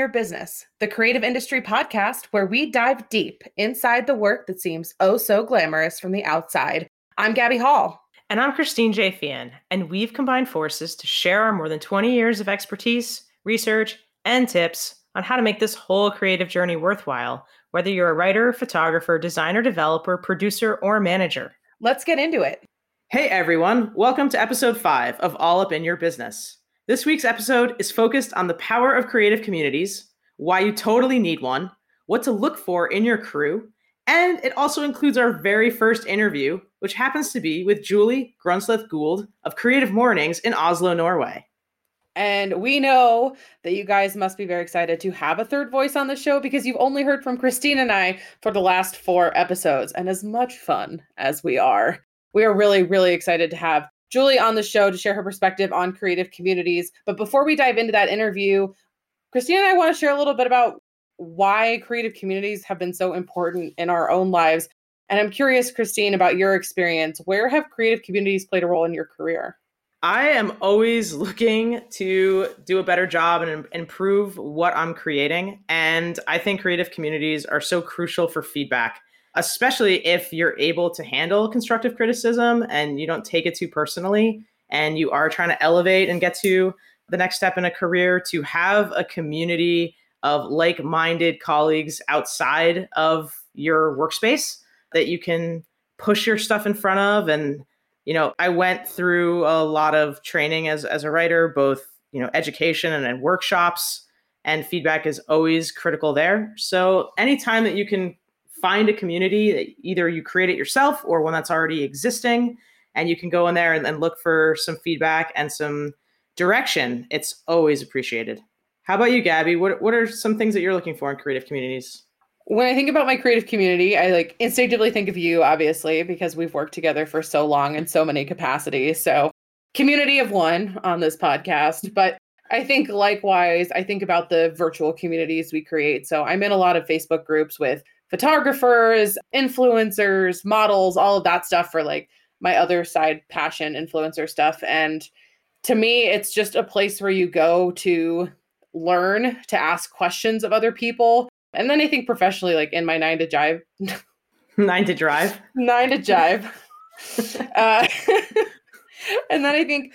All Up in Your Business, the creative industry podcast where we dive deep inside the work that seems oh so glamorous from the outside. I'm Gabby Hall. And I'm Christine J. Fian, and we've combined forces to share our more than 20 years of expertise, research, and tips on how to make this whole creative journey worthwhile, whether you're a writer, photographer, designer, developer, producer, or manager. Let's get into it. Hey everyone, welcome to episode five of All Up in Your Business. This week's episode is focused on the power of creative communities, why you totally need one, what to look for in your crew, and it also includes our very first interview, which happens to be with Julie Grunsleth Gould of Creative Mornings in Oslo, Norway. And we know that you guys must be very excited to have a third voice on the show because you've only heard from Christine and I for the last four episodes. And as much fun as we are, we are really, really excited to have Julie on the show to share her perspective on creative communities. But before we dive into that interview, Christina and I want to share a little bit about why creative communities have been so important in our own lives. And I'm curious, Christine, about your experience. Where have creative communities played a role in your career? I am always looking to do a better job and improve what I'm creating. And I think creative communities are so crucial for feedback especially if you're able to handle constructive criticism and you don't take it too personally and you are trying to elevate and get to the next step in a career to have a community of like-minded colleagues outside of your workspace that you can push your stuff in front of. And you know i went through a lot of training as, as a writer both you know education and, and workshops and feedback is always critical there. So anytime that you can find a community that either you create it yourself or one that's already existing and you can go in there and, and look for some feedback and some direction it's always appreciated how about you gabby what, what are some things that you're looking for in creative communities when I think about my creative community, I like instinctively think of you, obviously, because we've worked together for so long in so many capacities. So, community of one on this podcast. But I think likewise, I think about the virtual communities we create. So, I'm in a lot of Facebook groups with photographers, influencers, models, all of that stuff for like my other side passion influencer stuff. And to me, it's just a place where you go to learn to ask questions of other people. And then I think professionally, like in my nine to jive, nine to drive, nine to jive. uh, and then I think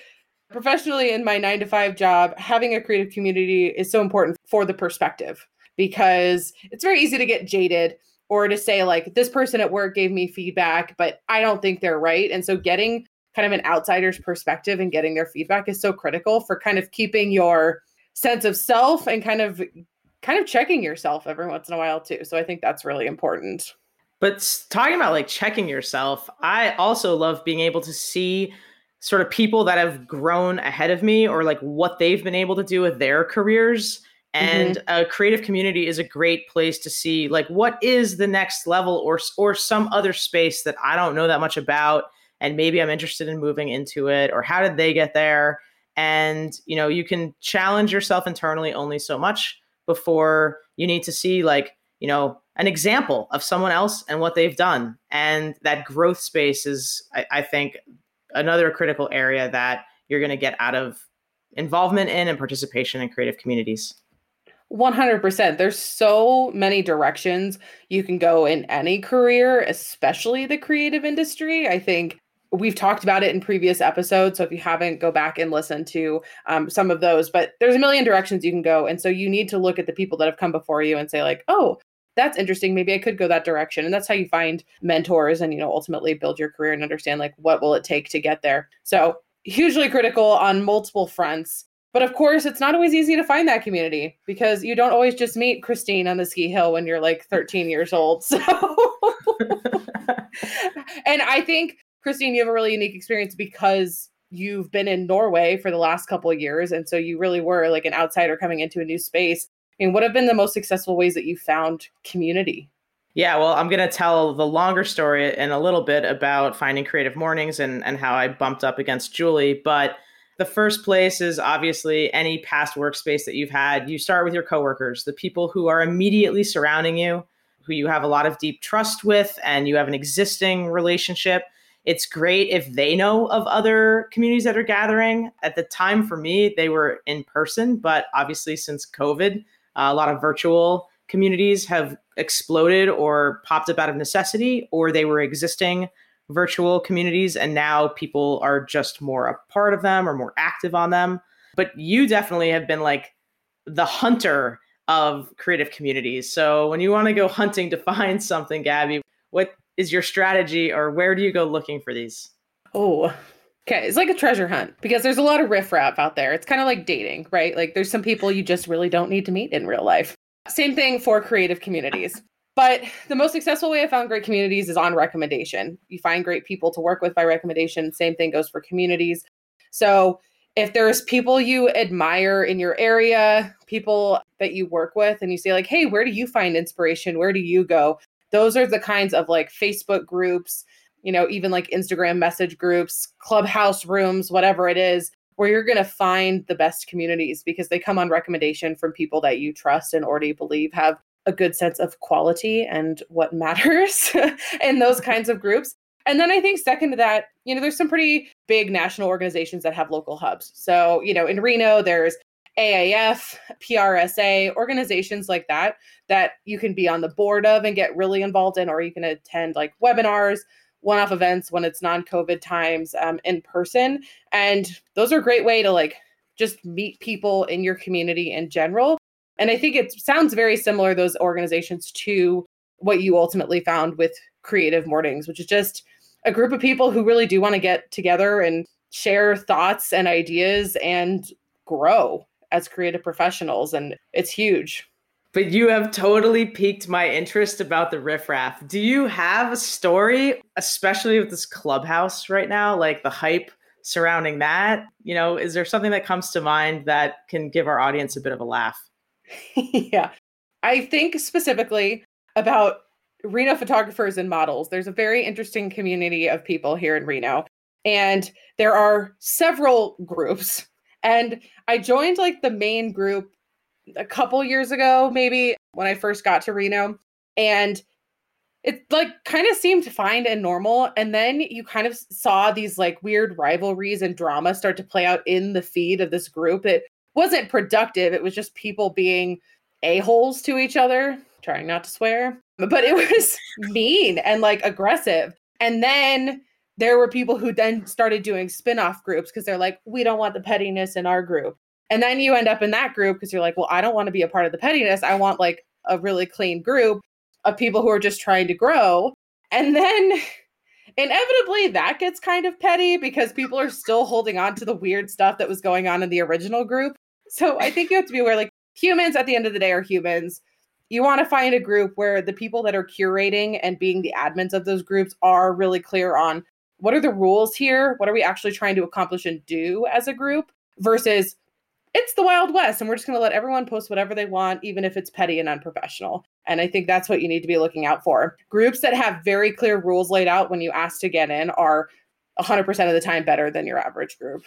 professionally in my nine to five job, having a creative community is so important for the perspective because it's very easy to get jaded or to say like this person at work gave me feedback but i don't think they're right. And so getting kind of an outsider's perspective and getting their feedback is so critical for kind of keeping your sense of self and kind of kind of checking yourself every once in a while too. So i think that's really important. But talking about like checking yourself i also love being able to see sort of people that have grown ahead of me or like what they've been able to do with their careers and mm-hmm. a creative community is a great place to see like what is the next level or or some other space that I don't know that much about and maybe I'm interested in moving into it or how did they get there? And you know you can challenge yourself internally only so much before you need to see like you know an example of someone else and what they've done. And that growth space is I, I think another critical area that you're going to get out of involvement in and participation in creative communities 100%. There's so many directions you can go in any career, especially the creative industry. I think we've talked about it in previous episodes. So if you haven't, go back and listen to um, some of those. But there's a million directions you can go. And so you need to look at the people that have come before you and say, like, oh, that's interesting. Maybe I could go that direction. And that's how you find mentors and, you know, ultimately build your career and understand, like, what will it take to get there. So hugely critical on multiple fronts. But of course, it's not always easy to find that community because you don't always just meet Christine on the ski hill when you're like 13 years old. So, and I think Christine, you have a really unique experience because you've been in Norway for the last couple of years, and so you really were like an outsider coming into a new space. I mean, what have been the most successful ways that you found community? Yeah, well, I'm going to tell the longer story in a little bit about finding creative mornings and, and how I bumped up against Julie. But the first place is obviously any past workspace that you've had. You start with your coworkers, the people who are immediately surrounding you, who you have a lot of deep trust with, and you have an existing relationship. it's great if they know of other communities that are gathering. At the time for me, they were in person, but obviously since COVID, uh, a lot of virtual communities have exploded or popped up out of necessity, or they were existing virtual communities and now people are just more a part of them or more active on them. But you definitely have been like the hunter of creative communities. So when you want to go hunting to find something, Gabby, what is your strategy or where do you go looking for these? Oh, okay. It's like a treasure hunt because there's a lot of riffraff out there. It's kind of like dating, right? Like there's some people you just really don't need to meet in real life. Same thing for creative communities. But the most successful way I found great communities is on recommendation. You find great people to work with by recommendation. Same thing goes for communities. So if there's people you admire in your area, people that you work with, and you say, like, hey, where do you find inspiration? Where do you go? Those are the kinds of like Facebook groups, you know, even like Instagram message groups, clubhouse rooms, whatever it is, where you're going to find the best communities because they come on recommendation from people that you trust and already believe have a good sense of quality and what matters in those kinds of groups. And then I think second to that, you know, there's some pretty big national organizations that have local hubs. So, you know, in Reno, there's AAF, PRSA, organizations like that that you can be on the board of and get really involved in, or you can attend like webinars, one off events when it's non COVID times um, in person. And those are a great way to like just meet people in your community in general and I think it sounds very similar, those organizations, to what you ultimately found with Creative Mornings, which is just a group of people who really do want to get together and share thoughts and ideas and grow as creative professionals. And it's huge. But you have totally piqued my interest about the riffraff. Do you have a story, especially with this clubhouse right now, like the hype surrounding that? You know, is there something that comes to mind that can give our audience a bit of a laugh? yeah. I think specifically about Reno photographers and models. There's a very interesting community of people here in Reno, and there are several groups. And I joined like the main group a couple years ago, maybe when I first got to Reno. And it like kind of seemed fine and normal. And then you kind of saw these like weird rivalries and drama start to play out in the feed of this group. It wasn't productive. It was just people being a-holes to each other, trying not to swear. But it was mean and like aggressive. And then there were people who then started doing spin-off groups because they're like, we don't want the pettiness in our group. And then you end up in that group because you're like, well, I don't want to be a part of the pettiness. I want like a really clean group of people who are just trying to grow. And then inevitably that gets kind of petty because people are still holding on to the weird stuff that was going on in the original group. So I think you have to be aware like humans at the end of the day are humans. You want to find a group where the people that are curating and being the admins of those groups are really clear on what are the rules here? What are we actually trying to accomplish and do as a group versus it's the Wild West and we're just going to let everyone post whatever they want, even if it's petty and unprofessional. And I think that's what you need to be looking out for. Groups that have very clear rules laid out when you ask to get in are 100% of the time better than your average group.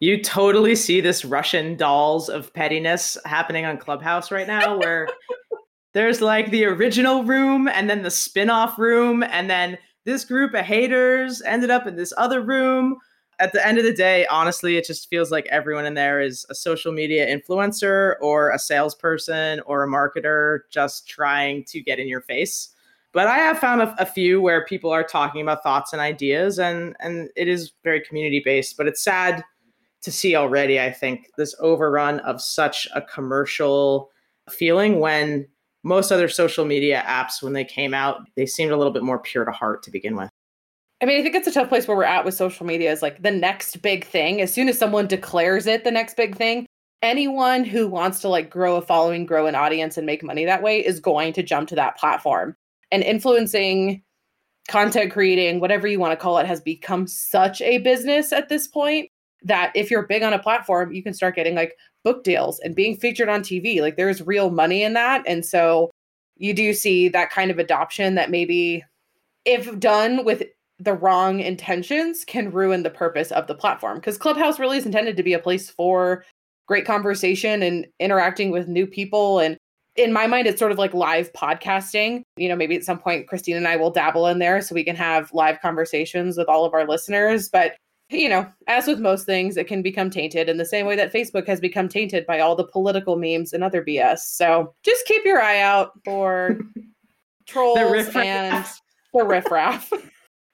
You totally see this Russian dolls of pettiness happening on Clubhouse right now, where there's like the original room and then the spin off room, and then this group of haters ended up in this other room. At the end of the day, honestly, it just feels like everyone in there is a social media influencer or a salesperson or a marketer just trying to get in your face. But I have found a, a few where people are talking about thoughts and ideas, and and it is very community based. But it's sad to see already, I think, this overrun of such a commercial feeling when most other social media apps, when they came out, they seemed a little bit more pure to heart to begin with. I mean, I think it's a tough place where we're at with social media is like the next big thing. As soon as someone declares it the next big thing, anyone who wants to like grow a following, grow an audience, and make money that way is going to jump to that platform. And influencing, content creating, whatever you want to call it, has become such a business at this point that if you're big on a platform, you can start getting like book deals and being featured on TV. Like there's real money in that. And so you do see that kind of adoption that maybe, if done with the wrong intentions, can ruin the purpose of the platform. Because Clubhouse really is intended to be a place for great conversation and interacting with new people and in my mind, it's sort of like live podcasting. You know, maybe at some point, Christine and I will dabble in there so we can have live conversations with all of our listeners. But, you know, as with most things, it can become tainted in the same way that Facebook has become tainted by all the political memes and other BS. So just keep your eye out for trolls and the riffraff.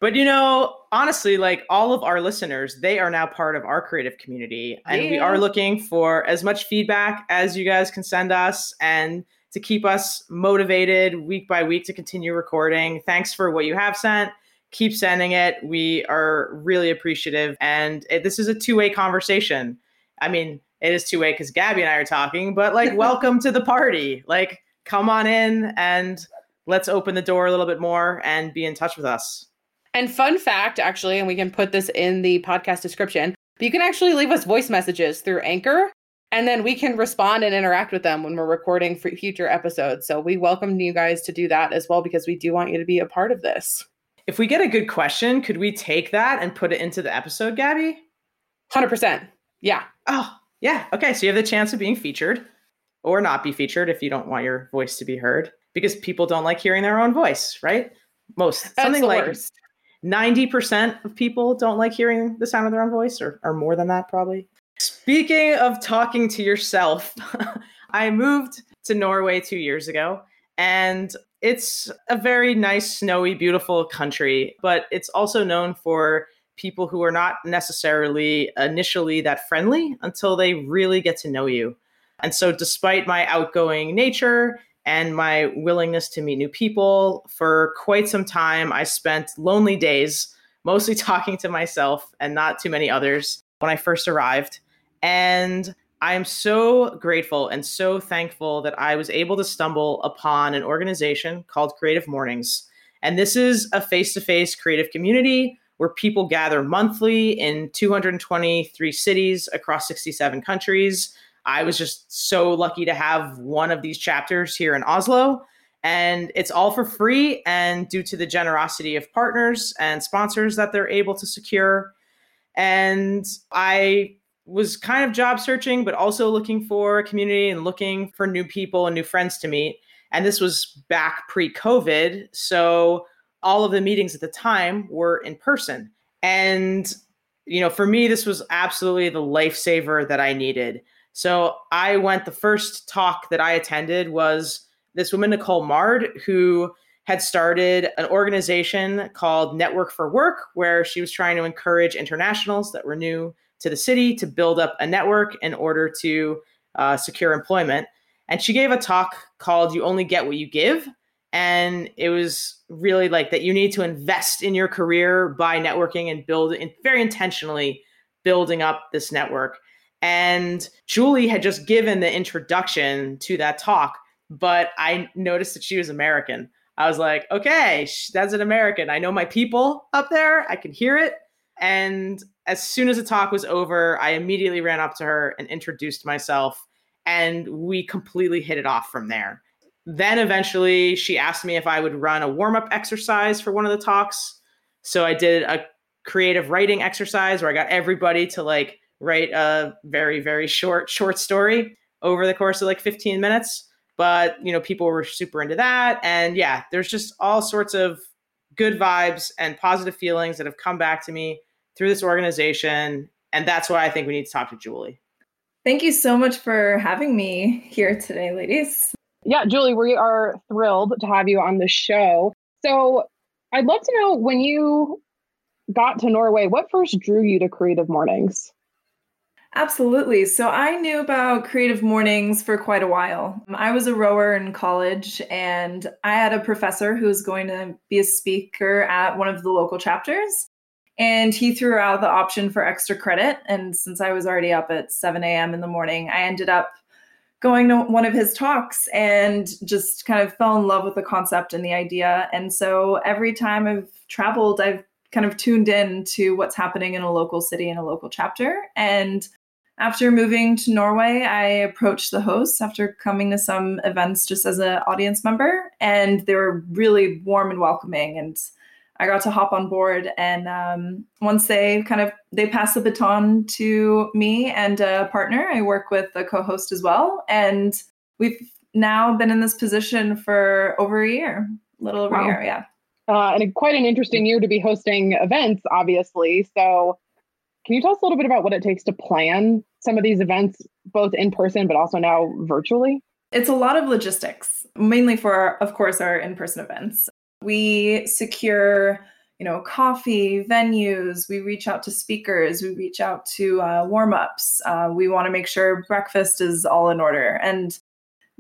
But you know, honestly, like all of our listeners, they are now part of our creative community. And yeah. we are looking for as much feedback as you guys can send us and to keep us motivated week by week to continue recording. Thanks for what you have sent. Keep sending it. We are really appreciative. And it, this is a two way conversation. I mean, it is two way because Gabby and I are talking, but like, welcome to the party. Like, come on in and let's open the door a little bit more and be in touch with us. And fun fact, actually, and we can put this in the podcast description, but you can actually leave us voice messages through Anchor, and then we can respond and interact with them when we're recording for future episodes. So we welcome you guys to do that as well because we do want you to be a part of this. If we get a good question, could we take that and put it into the episode, Gabby? 100%. Yeah. Oh, yeah. Okay. So you have the chance of being featured or not be featured if you don't want your voice to be heard because people don't like hearing their own voice, right? Most. Something like worst. 90% of people don't like hearing the sound of their own voice, or, or more than that, probably. Speaking of talking to yourself, I moved to Norway two years ago, and it's a very nice, snowy, beautiful country, but it's also known for people who are not necessarily initially that friendly until they really get to know you. And so, despite my outgoing nature and my willingness to meet new people. For quite some time, I spent lonely days, mostly talking to myself and not too many others when I first arrived. And I am so grateful and so thankful that I was able to stumble upon an organization called Creative Mornings. And this is a face to face creative community where people gather monthly in 223 cities across 67 countries I was just so lucky to have one of these chapters here in Oslo. And it's all for free and due to the generosity of partners and sponsors that they're able to secure. And I was kind of job searching, but also looking for community and looking for new people and new friends to meet. And this was back pre COVID. So all of the meetings at the time were in person. And, you know, for me, this was absolutely the lifesaver that I needed. So I went, the first talk that I attended was this woman, Nicole Mard, who had started an organization called Network for Work, where she was trying to encourage internationals that were new to the city to build up a network in order to uh, secure employment. And she gave a talk called You Only Get What You Give. And it was really like that you need to invest in your career by networking and build very intentionally building up this network. And Julie had just given the introduction to that talk, but I noticed that she was American. I was like, okay, that's an American. I know my people up there. I can hear it. And as soon as the talk was over, I immediately ran up to her and introduced myself. And we completely hit it off from there. Then eventually she asked me if I would run a warm up exercise for one of the talks. So I did a creative writing exercise where I got everybody to like write a very very short short story over the course of like 15 minutes but you know people were super into that and yeah there's just all sorts of good vibes and positive feelings that have come back to me through this organization and that's why i think we need to talk to julie thank you so much for having me here today ladies yeah julie we are thrilled to have you on the show so i'd love to know when you got to norway what first drew you to creative mornings Absolutely. So I knew about creative mornings for quite a while. I was a rower in college, and I had a professor who was going to be a speaker at one of the local chapters. And he threw out the option for extra credit. And since I was already up at 7 a.m. in the morning, I ended up going to one of his talks and just kind of fell in love with the concept and the idea. And so every time I've traveled, I've kind of tuned in to what's happening in a local city and a local chapter. And after moving to Norway, I approached the hosts after coming to some events just as an audience member, and they were really warm and welcoming. And I got to hop on board. And um, once they kind of they passed the baton to me and a partner, I work with a co-host as well, and we've now been in this position for over a year, a little over wow. a year, yeah. Uh, and quite an interesting year to be hosting events, obviously. So, can you tell us a little bit about what it takes to plan some of these events, both in person but also now virtually? It's a lot of logistics, mainly for, of course, our in person events. We secure you know coffee venues we reach out to speakers we reach out to uh, warm-ups uh, we want to make sure breakfast is all in order. And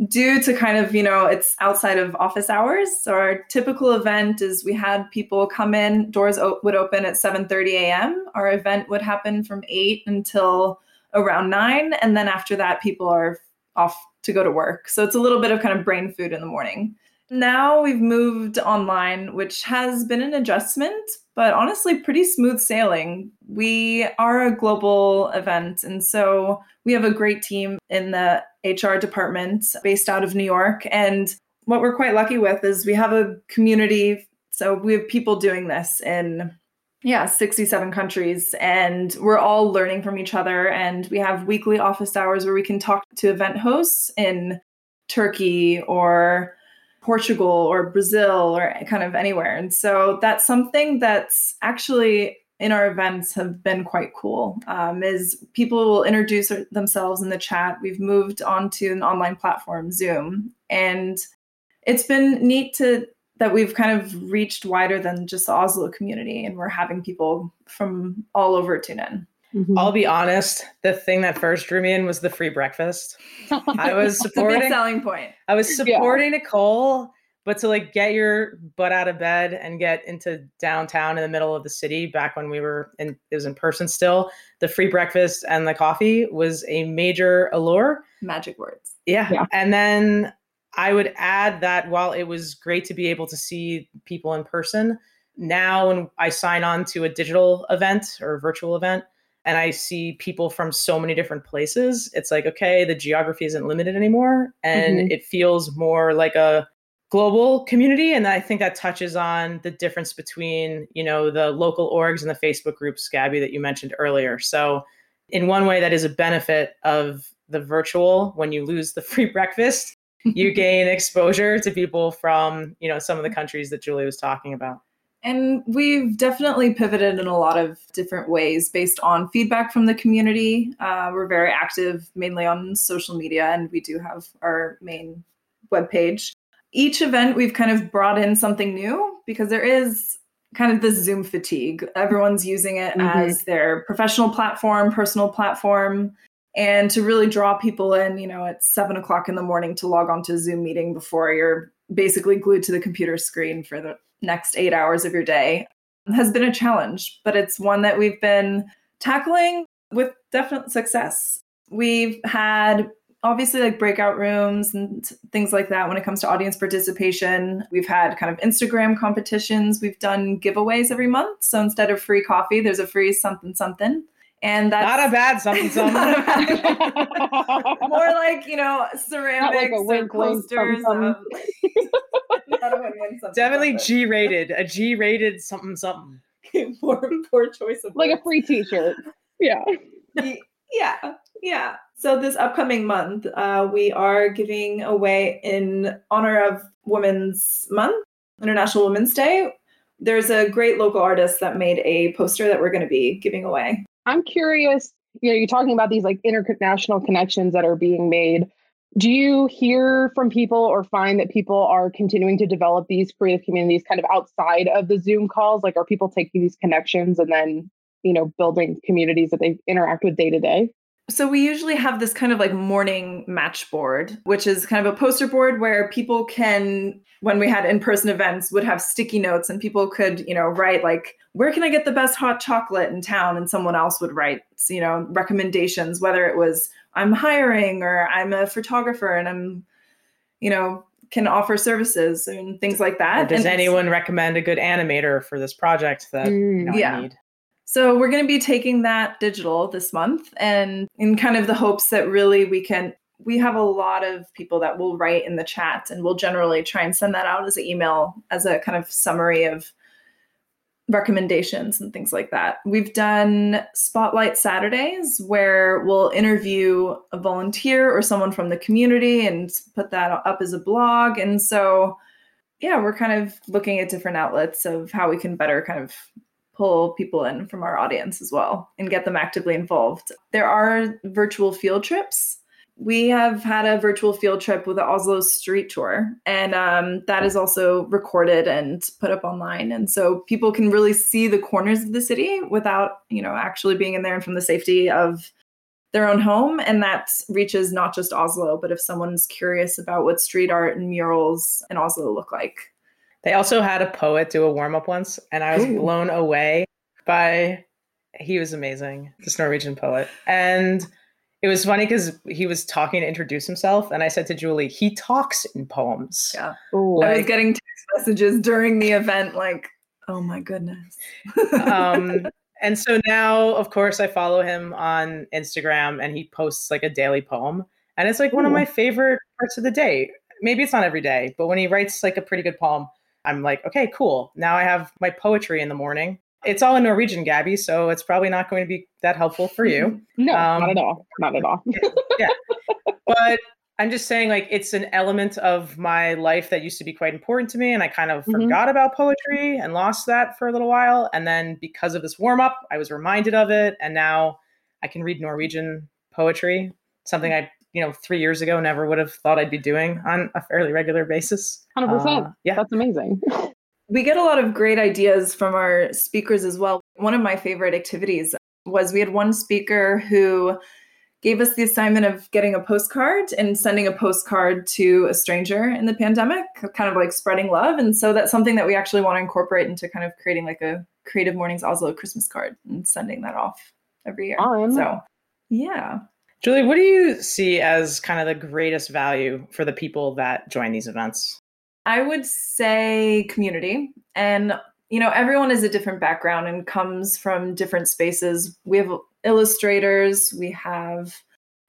due to kind of you know it's outside of office hours so our typical event is we had people come in doors o- would open at 7.30 a.m our event would happen from 8 until around 9 and then after that people are off to go to work. So it's a little bit of kind of brain food in the morning now we've moved online, which has been an adjustment, but honestly, pretty smooth sailing. We are a global event, and so we have a great team in the HR department based out of New York. And what we're quite lucky with is we have a community. So we have people doing this in yeah 67 countries and we're all learning from each other and we have weekly office hours where we can talk to event hosts in turkey or Portugal or Brazil or kind of anywhere. And so that's something that's actually in our events have been quite cool um, is people will introduce themselves in the chat we've moved on to an online platform zoom and it's been neat to that we've kind of reached wider than just the oslo community and we're having people from all over tune in Mm-hmm. I'll be honest, the thing that first drew me in was the free breakfast. I was supporting selling point. I was supporting yeah. Nicole, but to like get your butt out of bed and get into downtown in the middle of the city back when we were in it was in person still, the free breakfast and the coffee was a major allure. Magic words. Yeah. yeah. And then I would add that while it was great to be able to see people in person, now when I sign on to a digital event or a virtual event, and I see people from so many different places, it's like, okay, the geography isn't limited anymore. And mm-hmm. it feels more like a global community. And I think that touches on the difference between, you know, the local orgs and the Facebook groups, Gabby, that you mentioned earlier. So in one way, that is a benefit of the virtual when you lose the free breakfast, you gain exposure to people from, you know, some of the countries that Julie was talking about. And we've definitely pivoted in a lot of different ways based on feedback from the community. Uh, we're very active mainly on social media, and we do have our main webpage. Each event, we've kind of brought in something new because there is kind of this Zoom fatigue. Everyone's using it mm-hmm. as their professional platform, personal platform. And to really draw people in, you know, at seven o'clock in the morning to log on to a Zoom meeting before you're basically glued to the computer screen for the next eight hours of your day has been a challenge, but it's one that we've been tackling with definite success. We've had obviously like breakout rooms and things like that when it comes to audience participation. We've had kind of Instagram competitions. We've done giveaways every month. So instead of free coffee, there's a free something something. And that's not a bad something something. More like, you know, ceramics like wink, posters. Wink, Definitely G rated. A G rated something something. poor, poor choice of like words. a free t-shirt. Yeah. yeah. Yeah. So this upcoming month, uh, we are giving away in honor of Women's Month, International Women's Day. There's a great local artist that made a poster that we're going to be giving away. I'm curious, you know, you're talking about these like international connections that are being made. Do you hear from people or find that people are continuing to develop these creative communities kind of outside of the Zoom calls? Like, are people taking these connections and then, you know, building communities that they interact with day to day? So we usually have this kind of like morning match board, which is kind of a poster board where people can when we had in-person events would have sticky notes and people could, you know, write like where can I get the best hot chocolate in town and someone else would write, you know, recommendations whether it was I'm hiring or I'm a photographer and I'm you know, can offer services and things like that. Or does and anyone recommend a good animator for this project that mm, you know, yeah. I need? So we're going to be taking that digital this month and in kind of the hopes that really we can we have a lot of people that will write in the chat and we'll generally try and send that out as an email as a kind of summary of recommendations and things like that. We've done spotlight Saturdays where we'll interview a volunteer or someone from the community and put that up as a blog. And so, yeah, we're kind of looking at different outlets of how we can better kind of pull people in from our audience as well and get them actively involved. There are virtual field trips we have had a virtual field trip with the Oslo Street Tour, and um, that is also recorded and put up online. And so people can really see the corners of the city without, you know, actually being in there and from the safety of their own home. And that reaches not just Oslo, but if someone's curious about what street art and murals in Oslo look like. They also had a poet do a warm up once, and I was Ooh. blown away by. He was amazing, this Norwegian poet, and it was funny because he was talking to introduce himself, and I said to Julie, he talks in poems. Yeah. Like, I was getting text messages during the event, like, oh my goodness. um, and so now, of course, I follow him on Instagram, and he posts like a daily poem, and it's like one of my favorite parts of the day. Maybe it's not every day, but when he writes like a pretty good poem, I'm like, okay, cool. Now I have my poetry in the morning it's all in Norwegian, Gabby, so it's probably not going to be that helpful for you. no, um, not at all. Not at all. yeah. But I'm just saying, like, it's an element of my life that used to be quite important to me. And I kind of mm-hmm. forgot about poetry and lost that for a little while. And then because of this warm up, I was reminded of it. And now I can read Norwegian poetry, something I, you know, three years ago never would have thought I'd be doing on a fairly regular basis. 100%. Uh, yeah. That's amazing. We get a lot of great ideas from our speakers as well. One of my favorite activities was we had one speaker who gave us the assignment of getting a postcard and sending a postcard to a stranger in the pandemic, kind of like spreading love. And so that's something that we actually want to incorporate into kind of creating like a Creative Mornings Oslo Christmas card and sending that off every year. So, yeah. Julie, what do you see as kind of the greatest value for the people that join these events? I would say community. And, you know, everyone is a different background and comes from different spaces. We have illustrators, we have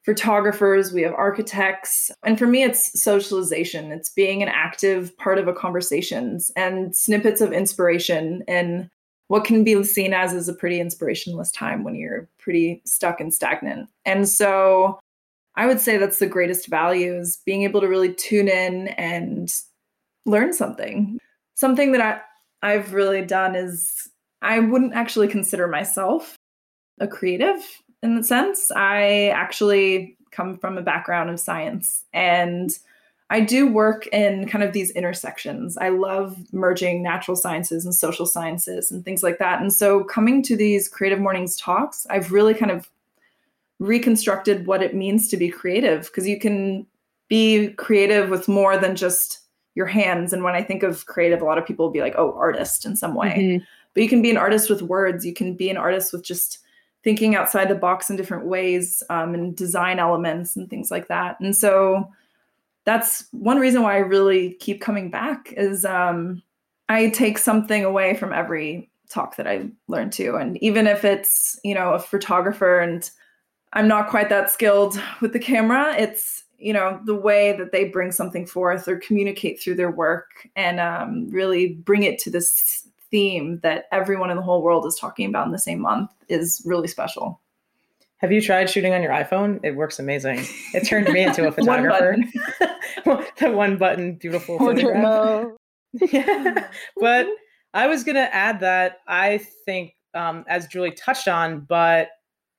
photographers, we have architects. And for me, it's socialization, it's being an active part of a conversations and snippets of inspiration and what can be seen as is a pretty inspirationless time when you're pretty stuck and stagnant. And so I would say that's the greatest value is being able to really tune in and learn something. Something that I, I've really done is I wouldn't actually consider myself a creative in the sense. I actually come from a background of science and I do work in kind of these intersections. I love merging natural sciences and social sciences and things like that. And so coming to these creative mornings talks, I've really kind of reconstructed what it means to be creative because you can be creative with more than just your hands. And when I think of creative, a lot of people will be like, oh, artist in some way. Mm-hmm. But you can be an artist with words. You can be an artist with just thinking outside the box in different ways um, and design elements and things like that. And so that's one reason why I really keep coming back is um, I take something away from every talk that I learn to. And even if it's, you know, a photographer and I'm not quite that skilled with the camera, it's you know the way that they bring something forth or communicate through their work and um, really bring it to this theme that everyone in the whole world is talking about in the same month is really special. Have you tried shooting on your iphone? It works amazing. It turned me into a photographer. One the one button beautiful yeah but i was going to add that i think um, as julie touched on but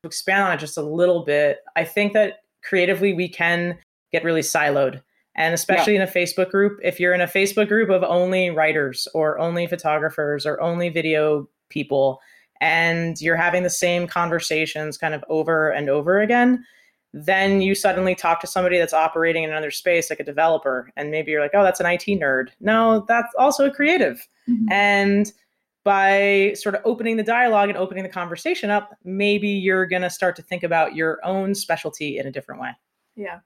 to expand on it just a little bit i think that creatively we can get really siloed. And especially yeah. in a Facebook group, if you're in a Facebook group of only writers or only photographers or only video people, and you're having the same conversations kind of over and over again, then you suddenly talk to somebody that's operating in another space, like a developer, and maybe you're like, oh, that's an IT nerd. No, that's also a creative. Mm-hmm. And by sort of opening the dialogue and opening the conversation up, maybe you're going to start to think about your own specialty in a different way. Yeah.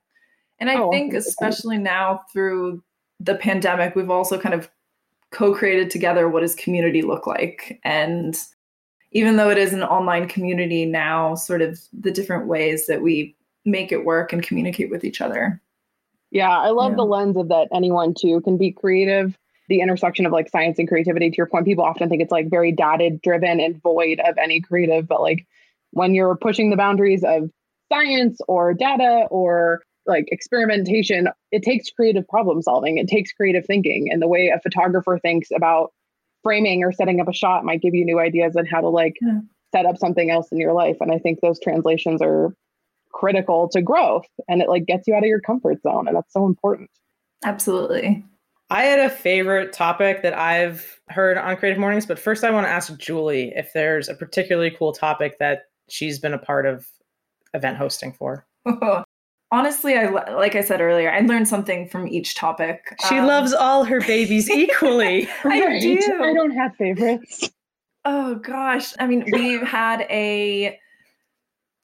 And I oh, think, especially now through the pandemic, we've also kind of co created together what does community look like. And even though it is an online community now, sort of the different ways that we make it work and communicate with each other. Yeah, I love yeah. the lens of that anyone too can be creative. The intersection of like science and creativity. To your point, people often think it's like very data driven and void of any creative, but like when you're pushing the boundaries of science or data or like experimentation, it takes creative problem solving. It takes creative thinking. And the way a photographer thinks about framing or setting up a shot might give you new ideas on how to like yeah. set up something else in your life. And I think those translations are critical to growth and it like gets you out of your comfort zone. And that's so important. Absolutely. I had a favorite topic that I've heard on Creative Mornings, but first I want to ask Julie if there's a particularly cool topic that she's been a part of event hosting for. Honestly, I like I said earlier, I learned something from each topic. She um, loves all her babies equally. I do. I don't have favorites. Oh gosh. I mean, we've had a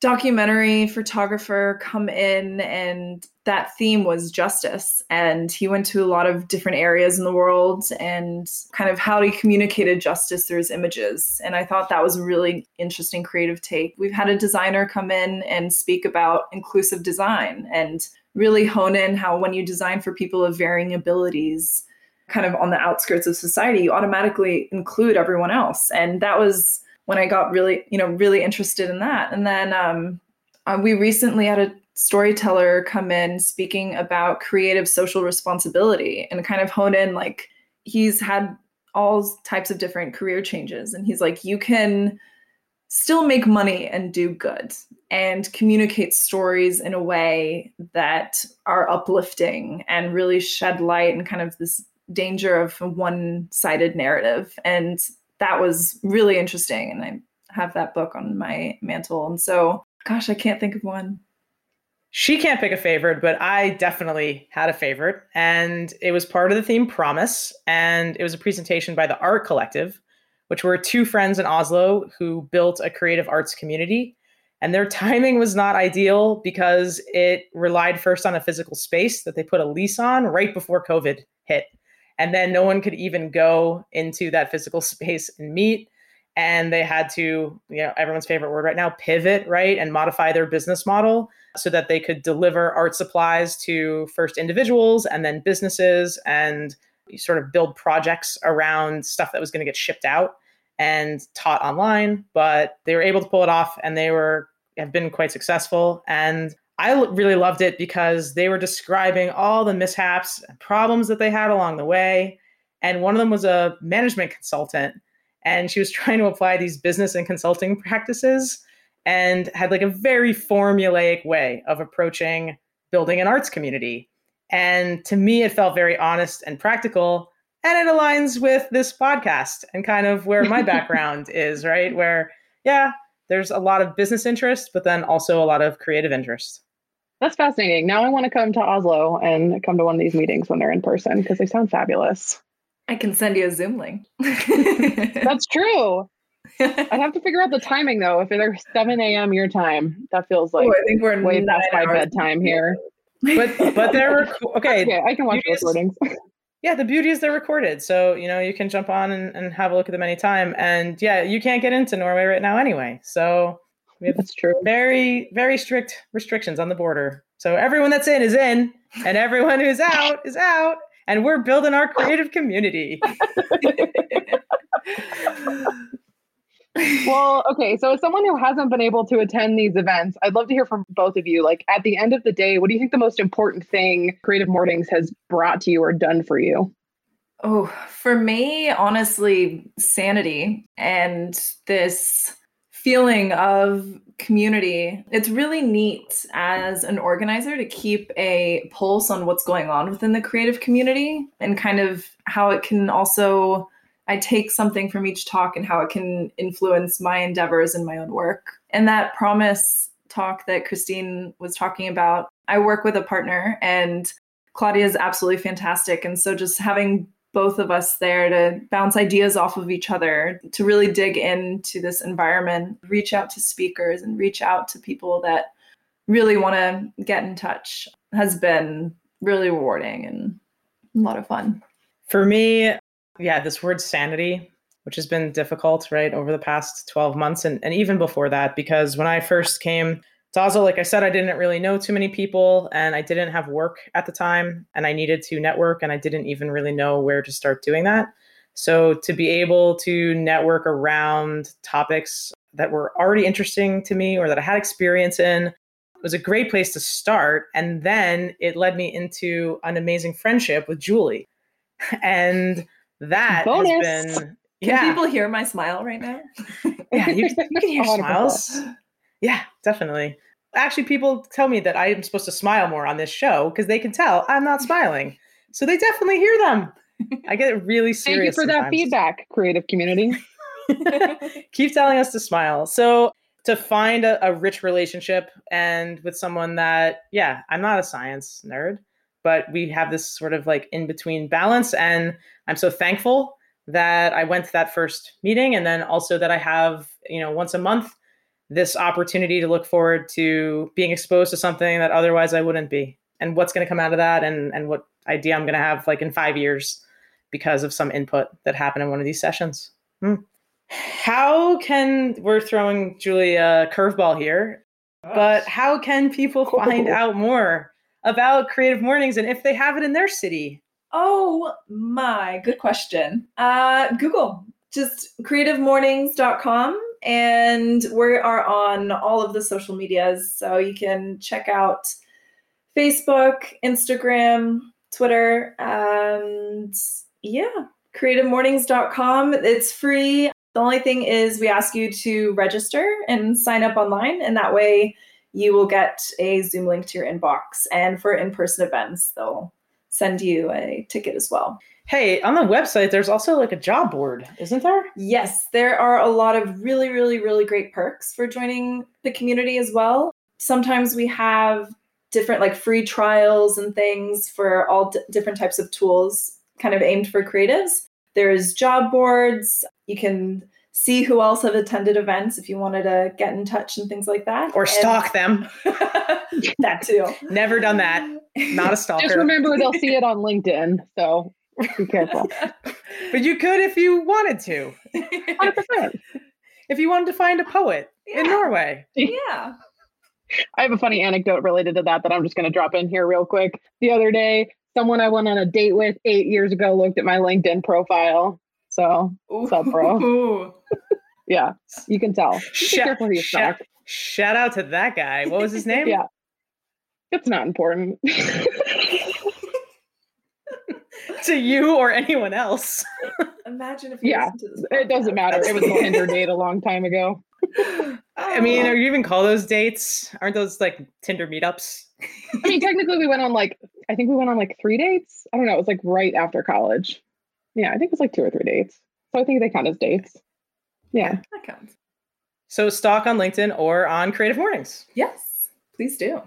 documentary photographer come in and that theme was justice. And he went to a lot of different areas in the world and kind of how he communicated justice through his images. And i thought that was a really interesting creative take. We've had a designer come in and speak about inclusive design and really hone in how when you design for people of varying abilities kind of on the outskirts of society you automatically include everyone else. And that was when I got really, you know, really interested in that. And then um, uh, we recently had a storyteller come in speaking about creative social responsibility and kind of hone in like he's had all types of different career changes and he's like you can still make money and do good and communicate stories in a way that are uplifting and really shed light and kind of this danger of one-sided narrative and that was really interesting. And I have that book on my mantle. And so, gosh, I can't think of one. She can't pick a favorite, but I definitely had a favorite. And it was part of the theme Promise. And it was a presentation by the Art Collective, which were two friends in Oslo who built a creative arts community. And their timing was not ideal because it relied first on a physical space that they put a lease on right before COVID hit and then no one could even go into that physical space and meet and they had to you know everyone's favorite word right now pivot right and modify their business model so that they could deliver art supplies to first individuals and then businesses and sort of build projects around stuff that was going to get shipped out and taught online. But they were able to pull it off and they were have been quite successful and I really loved it because they were describing all the mishaps and problems that they had along the way. And one of them was a management consultant. And she was trying to apply these business and consulting practices and had like a very formulaic way of approaching building an arts community. And to me, it felt very honest and practical. And it aligns with this podcast and kind of where my background is, right? Where, yeah, there's a lot of business interest, but then also a lot of creative interest. That's fascinating. Now I want to come to Oslo and come to one of these meetings when they're in person because they sound fabulous. I can send you a Zoom link. That's true. I'd have to figure out the timing though. If it's 7 a.m. your time, that feels oh, like Ooh, I think we're way past my bedtime here. But but they're okay. Yeah, I can watch recordings. yeah, the beauty is they're recorded, so you know you can jump on and, and have a look at them anytime. And yeah, you can't get into Norway right now anyway, so we have That's true. Very, very strict restrictions on the border. So everyone that's in is in, and everyone who's out is out. And we're building our creative community. well, okay. So, as someone who hasn't been able to attend these events, I'd love to hear from both of you. Like, at the end of the day, what do you think the most important thing Creative Mornings has brought to you or done for you? Oh, for me, honestly, sanity and this feeling of community. It's really neat as an organizer to keep a pulse on what's going on within the creative community and kind of how it can also I take something from each talk and how it can influence my endeavors and my own work. And that promise talk that Christine was talking about, I work with a partner and Claudia is absolutely fantastic. And so just having both of us there to bounce ideas off of each other, to really dig into this environment, reach out to speakers and reach out to people that really want to get in touch has been really rewarding and a lot of fun. For me, yeah, this word sanity, which has been difficult, right, over the past 12 months and, and even before that, because when I first came It's also, like I said, I didn't really know too many people and I didn't have work at the time and I needed to network and I didn't even really know where to start doing that. So to be able to network around topics that were already interesting to me or that I had experience in was a great place to start. And then it led me into an amazing friendship with Julie. And that Bonus. has been yeah. Can people hear my smile right now? yeah, you, you can hear smiles. Yeah, definitely. Actually, people tell me that I am supposed to smile more on this show because they can tell I'm not smiling. So they definitely hear them. I get really serious. Thank you for sometimes. that feedback, creative community. Keep telling us to smile. So to find a, a rich relationship and with someone that, yeah, I'm not a science nerd, but we have this sort of like in between balance. And I'm so thankful that I went to that first meeting and then also that I have, you know, once a month this opportunity to look forward to being exposed to something that otherwise I wouldn't be and what's going to come out of that and and what idea I'm going to have like in 5 years because of some input that happened in one of these sessions. Hmm. How can we're throwing Julie a curveball here, but how can people find out more about Creative Mornings and if they have it in their city? Oh my, good question. Uh, Google just creativemornings.com and we are on all of the social medias. So you can check out Facebook, Instagram, Twitter, and yeah, creativemornings.com. It's free. The only thing is, we ask you to register and sign up online, and that way you will get a Zoom link to your inbox. And for in person events, they'll send you a ticket as well. Hey, on the website, there's also like a job board, isn't there? Yes, there are a lot of really, really, really great perks for joining the community as well. Sometimes we have different like free trials and things for all d- different types of tools kind of aimed for creatives. There's job boards. You can see who else have attended events if you wanted to get in touch and things like that. Or stalk and- them. that too. Never done that. Not a stalker. Just remember they'll see it on LinkedIn. So be careful. but you could if you wanted to. 100%. If you wanted to find a poet yeah. in Norway. Yeah. I have a funny anecdote related to that that I'm just going to drop in here real quick. The other day, someone I went on a date with eight years ago looked at my LinkedIn profile so, what's up, bro? yeah, you can tell. Shout, shout, shout out to that guy. What was his name? yeah, it's not important. To you or anyone else. Imagine if yeah, it doesn't matter. It was a Tinder date a long time ago. I mean, oh. are you even call those dates? Aren't those like Tinder meetups? I mean, technically, we went on like I think we went on like three dates. I don't know. It was like right after college. Yeah, I think it was like two or three dates. So I think they count as dates. Yeah. That counts. So stalk on LinkedIn or on Creative Mornings. Yes, please do.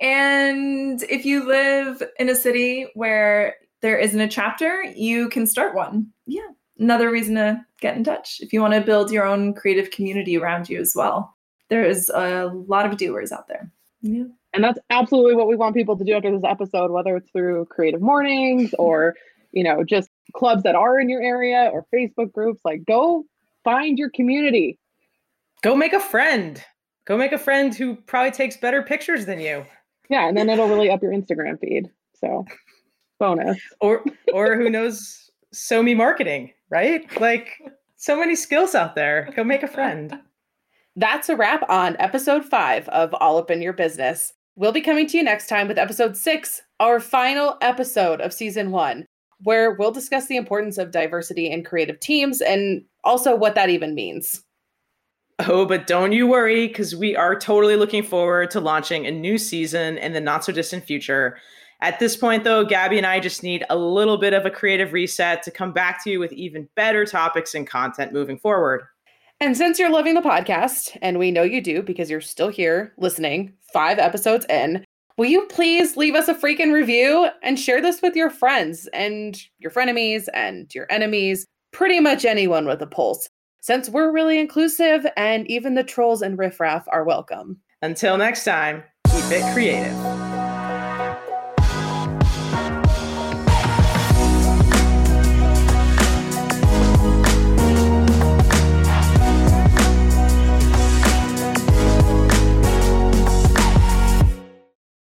And if you live in a city where there isn't a chapter, you can start one. Yeah. Another reason to get in touch if you want to build your own creative community around you as well. There's a lot of doers out there. Yeah. And that's absolutely what we want people to do after this episode, whether it's through Creative Mornings or, you know, just clubs that are in your area or Facebook groups. Like, go find your community. Go make a friend. Go make a friend who probably takes better pictures than you. Yeah, and then it'll really up your Instagram feed. So, bonus. Or or who knows so me marketing, right? Like so many skills out there. Go make a friend. That's a wrap on episode 5 of All Up in Your Business. We'll be coming to you next time with episode 6, our final episode of season 1 where we'll discuss the importance of diversity in creative teams and also what that even means. Oh, but don't you worry, because we are totally looking forward to launching a new season in the not so distant future. At this point, though, Gabby and I just need a little bit of a creative reset to come back to you with even better topics and content moving forward. And since you're loving the podcast, and we know you do because you're still here listening, five episodes in, Will you please leave us a freaking review and share this with your friends and your frenemies and your enemies, pretty much anyone with a pulse, since we're really inclusive and even the trolls and riffraff are welcome. Until next time, keep it creative.